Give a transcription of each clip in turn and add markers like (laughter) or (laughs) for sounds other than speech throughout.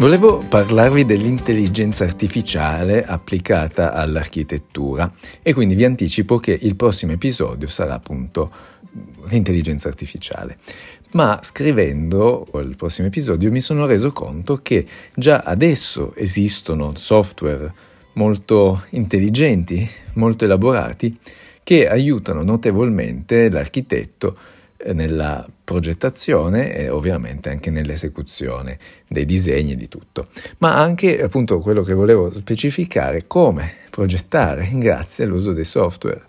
Volevo parlarvi dell'intelligenza artificiale applicata all'architettura e quindi vi anticipo che il prossimo episodio sarà appunto l'intelligenza artificiale. Ma scrivendo il prossimo episodio mi sono reso conto che già adesso esistono software molto intelligenti, molto elaborati, che aiutano notevolmente l'architetto nella progettazione e ovviamente anche nell'esecuzione dei disegni di tutto, ma anche appunto quello che volevo specificare come progettare grazie all'uso dei software.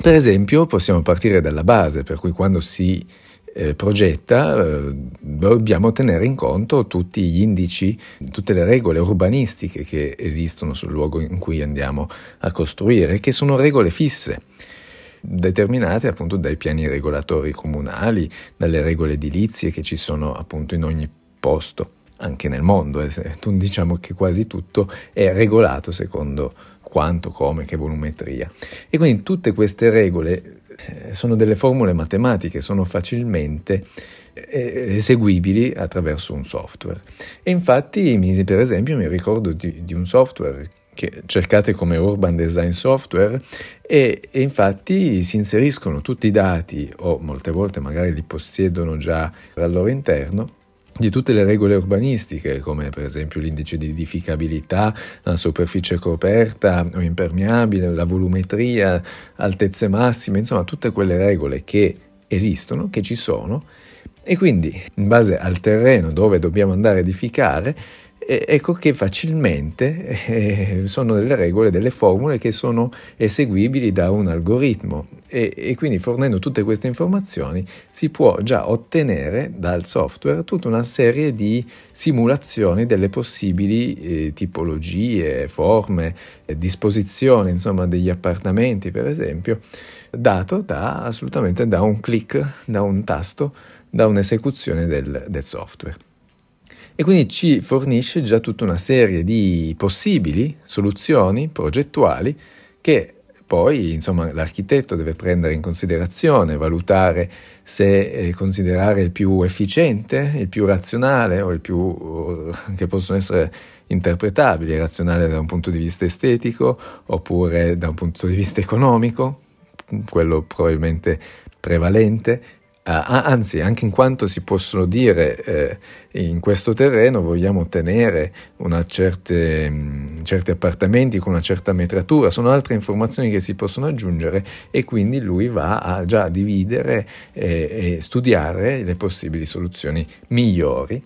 Per esempio possiamo partire dalla base, per cui quando si eh, progetta eh, dobbiamo tenere in conto tutti gli indici, tutte le regole urbanistiche che esistono sul luogo in cui andiamo a costruire, che sono regole fisse determinate appunto dai piani regolatori comunali, dalle regole edilizie che ci sono appunto in ogni posto, anche nel mondo. Eh, diciamo che quasi tutto è regolato secondo quanto, come, che volumetria. E quindi tutte queste regole eh, sono delle formule matematiche, sono facilmente eh, eseguibili attraverso un software. E infatti, per esempio, mi ricordo di, di un software che cercate come Urban Design Software e, e, infatti si inseriscono tutti i dati o molte volte magari li possiedono già al loro interno di tutte le regole urbanistiche, come per esempio l'indice di edificabilità, la superficie coperta o impermeabile, la volumetria, altezze massime, insomma tutte quelle regole che esistono, che ci sono, e quindi in base al terreno dove dobbiamo andare a edificare, ecco che facilmente eh, sono delle regole, delle formule che sono eseguibili da un algoritmo. E, e, quindi fornendo tutte queste informazioni si può già ottenere dal software tutta una serie di simulazioni delle possibili eh, tipologie, forme, eh, disposizioni insomma degli appartamenti per esempio dato da assolutamente da un clic, da un tasto, da un'esecuzione del, del software e quindi ci fornisce già tutta una serie di possibili soluzioni progettuali che poi insomma, l'architetto deve prendere in considerazione, valutare se eh, considerare il più efficiente, il più razionale o il più uh, che possono essere interpretabili, razionale da un punto di vista estetico oppure da un punto di vista economico, quello probabilmente prevalente, anzi anche in quanto si possono dire eh, in questo terreno vogliamo ottenere certi appartamenti con una certa metratura, sono altre informazioni che si possono aggiungere e quindi lui va a già dividere eh, e studiare le possibili soluzioni migliori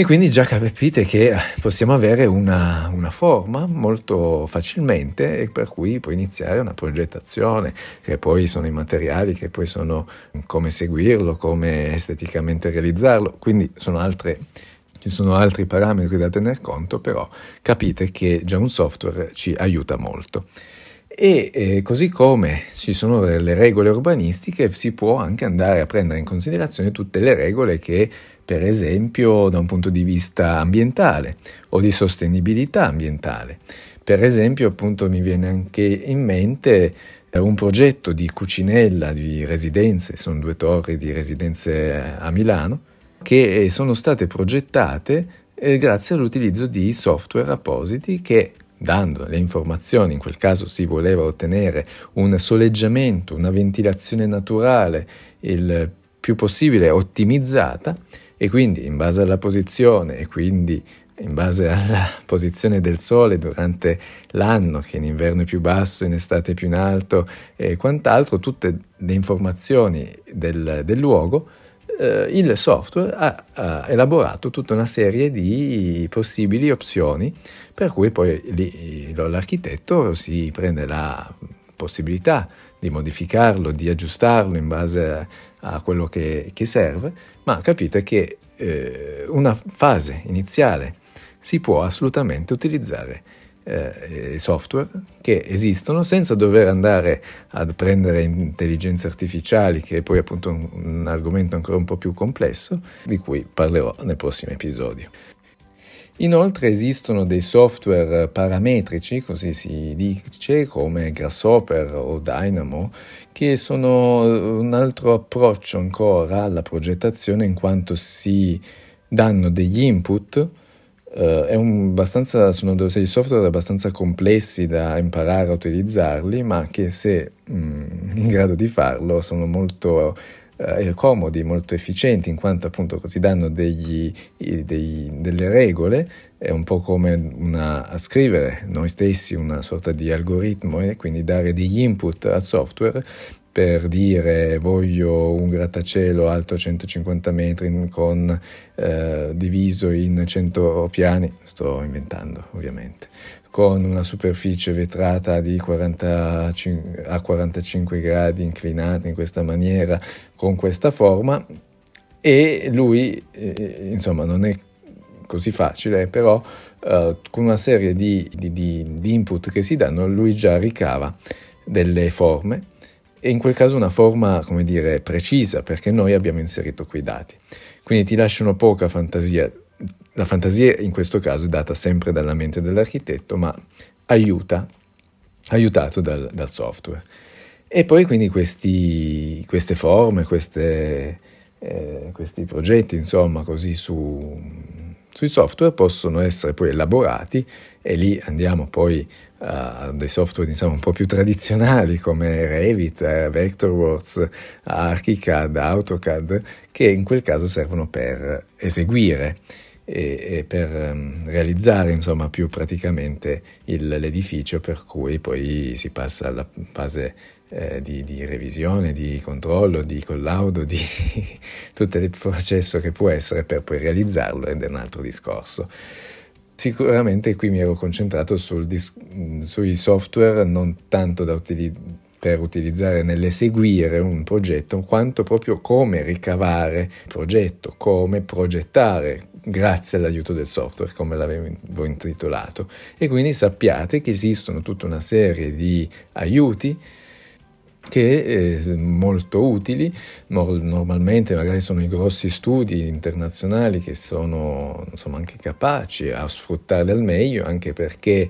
e quindi già capite che possiamo avere una, una, forma molto facilmente e per cui puoi iniziare una progettazione, che poi sono i materiali, che poi sono come seguirlo, come esteticamente realizzarlo, quindi sono altre, ci sono altri parametri da tener conto, però capite che già un software ci aiuta molto. E eh, così come ci sono le regole urbanistiche, si può anche andare a prendere in considerazione tutte le regole che per esempio da un punto di vista ambientale o di sostenibilità ambientale. Per esempio, appunto, mi viene anche in mente eh, un progetto di cucinella di residenze, sono due torri di residenze eh, a Milano, che eh, sono state progettate grazie all'utilizzo di software appositi che dando le informazioni, in quel caso si voleva ottenere un soleggiamento, una ventilazione naturale il più possibile ottimizzata, e quindi in base alla posizione e quindi in base alla (laughs) posizione del Sole durante l'anno, che in inverno è più basso, in estate è più in alto e quant'altro, tutte le informazioni del, del luogo, eh, il software ha, ha, elaborato tutta una serie di possibili opzioni, per cui poi lì, l'architetto si prende la possibilità di modificarlo, di aggiustarlo in base a, a quello che, che, serve, ma capite che eh, una fase iniziale si può assolutamente utilizzare eh, software che esistono senza dover andare ad prendere intelligenze artificiali, che è poi appunto un, un argomento ancora un po' più complesso, di cui parlerò nel prossimo episodio. Inoltre esistono dei software parametrici, così si dice, come Grasshopper o Dynamo, che sono un altro approccio ancora alla progettazione in quanto si danno degli input Uh, sono dei software abbastanza complessi da imparare a utilizzarli, ma che se mm, (laughs) in grado di farlo sono molto eh, comodi, molto efficienti, in quanto appunto si danno degli, dei, delle regole, è un po' come una, a scrivere noi stessi una sorta di algoritmo e quindi dare degli input al software per dire voglio un grattacielo alto 150 metri con, eh, diviso in 100 piani, sto inventando ovviamente, con una superficie vetrata 45, a 45 gradi inclinata in questa maniera, con questa forma e lui eh, insomma non è così facile, però eh, con una serie di, di, di, di input che si danno lui già ricava delle forme e in quel caso una forma, come dire, precisa, perché noi abbiamo inserito quei dati. Quindi ti lasciano poca fantasia. La fantasia in questo caso è data sempre dalla mente dell'architetto, ma aiuta, aiutato dal, dal software. E poi quindi questi, queste forme, queste, eh, questi progetti, insomma, così su, sui software possono essere poi elaborati e lì andiamo poi a dei software diciamo un po' più tradizionali come Revit, Vectorworks, ArchiCAD, AutoCAD che in quel caso servono per eseguire e, per um, realizzare insomma più praticamente il, l'edificio per cui poi si passa alla fase eh, di, di, revisione, di controllo, di collaudo, di (laughs) tutto il processo che può essere per poi realizzarlo ed è un altro discorso. Sicuramente qui mi ero concentrato dis- sui software non tanto utili- per utilizzare nell'eseguire un progetto, quanto proprio come ricavare il progetto, come progettare grazie all'aiuto del software, come l'avevo intitolato. E quindi sappiate che esistono tutta una serie di aiuti che eh, molto utili, normalmente magari sono i grossi studi internazionali che sono insomma, anche capaci a sfruttarli al meglio, anche perché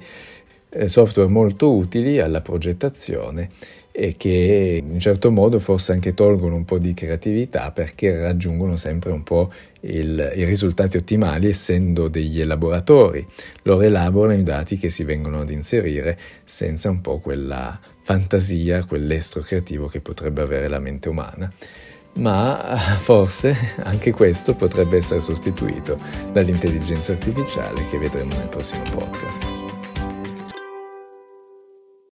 software molto utili alla progettazione e che in certo modo forse anche tolgono un po' di creatività perché raggiungono sempre un po' il, i risultati ottimali essendo degli elaboratori. Loro elaborano i dati che si vengono ad inserire senza un po' quella fantasia, quell'estro creativo che potrebbe avere la mente umana. Ma (laughs) forse anche questo potrebbe essere sostituito dall'intelligenza artificiale che vedremo nel prossimo podcast.